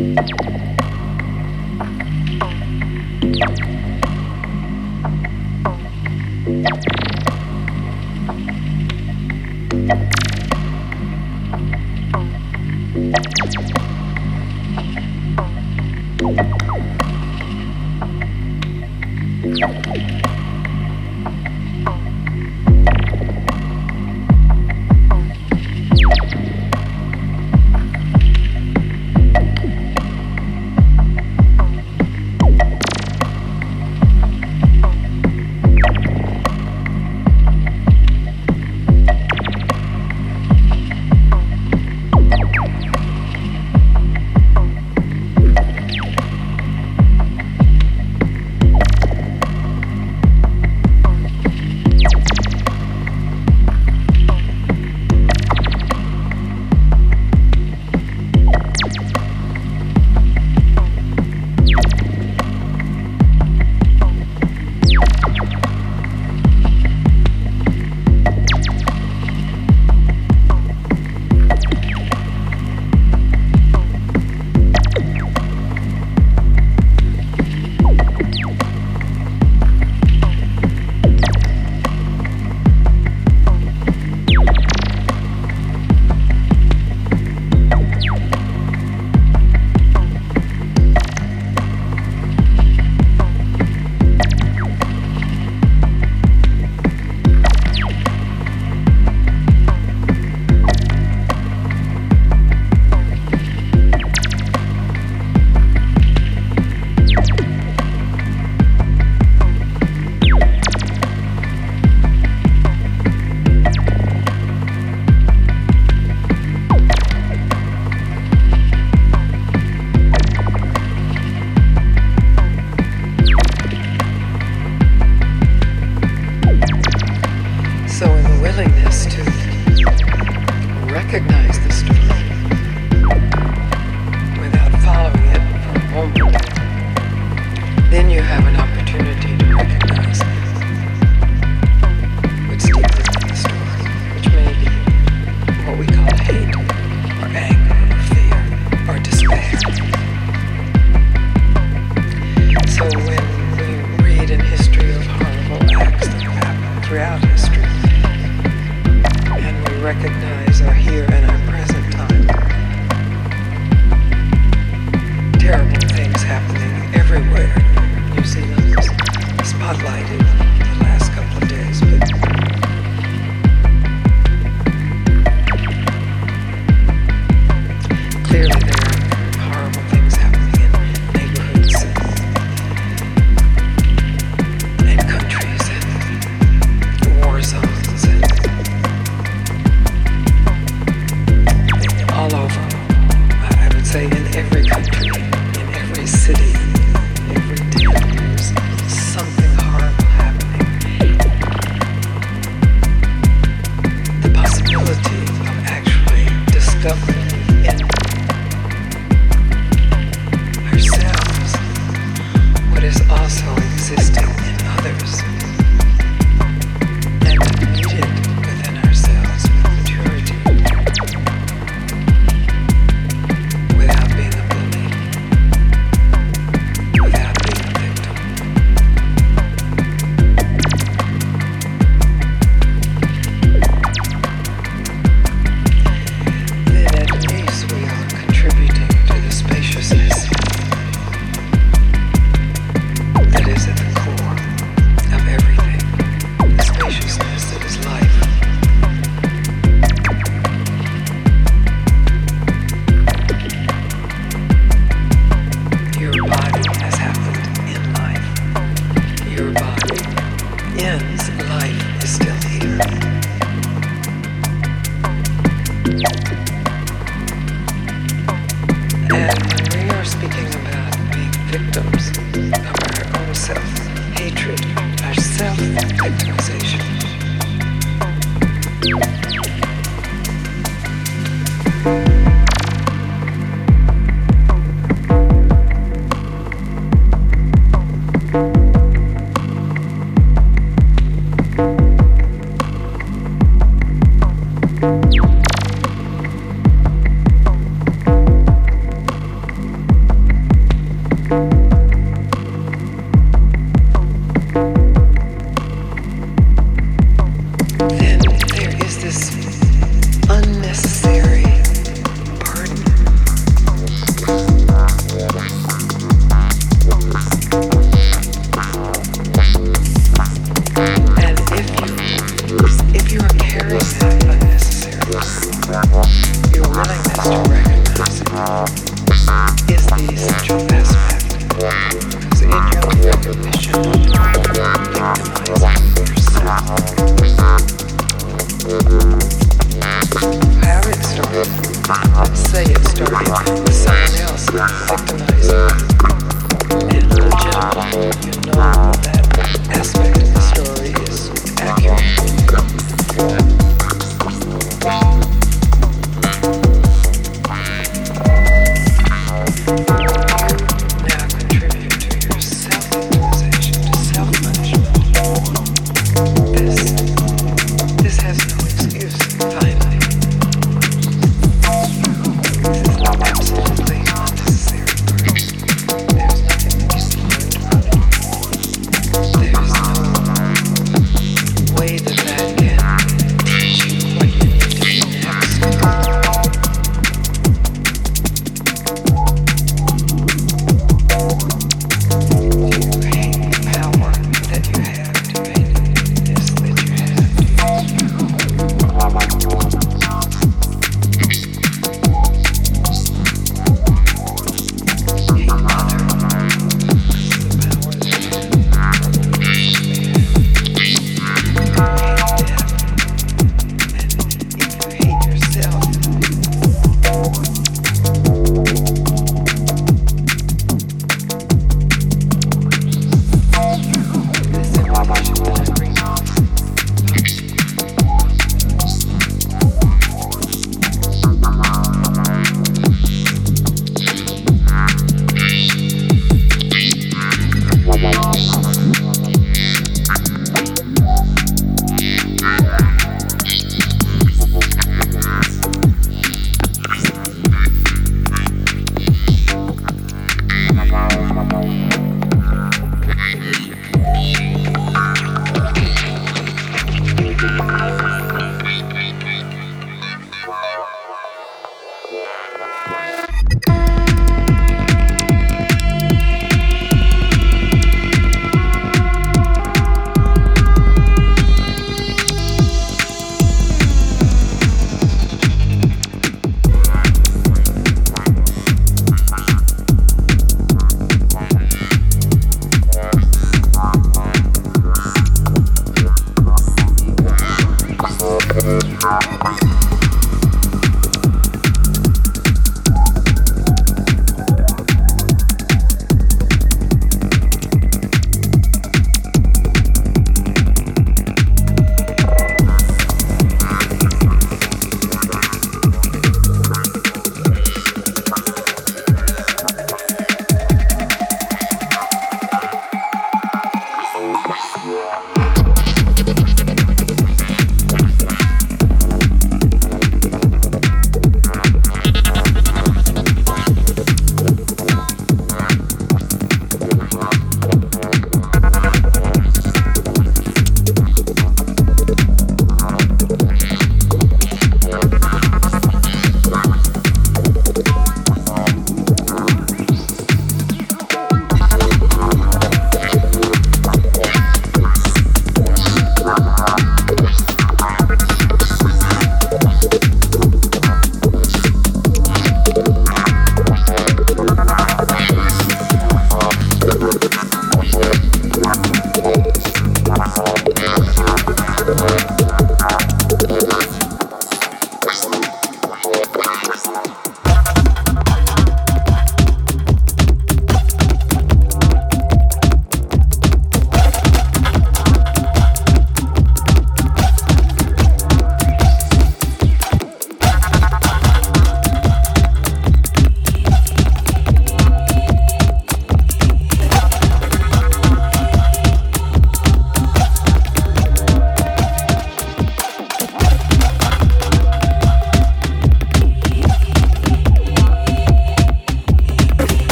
Then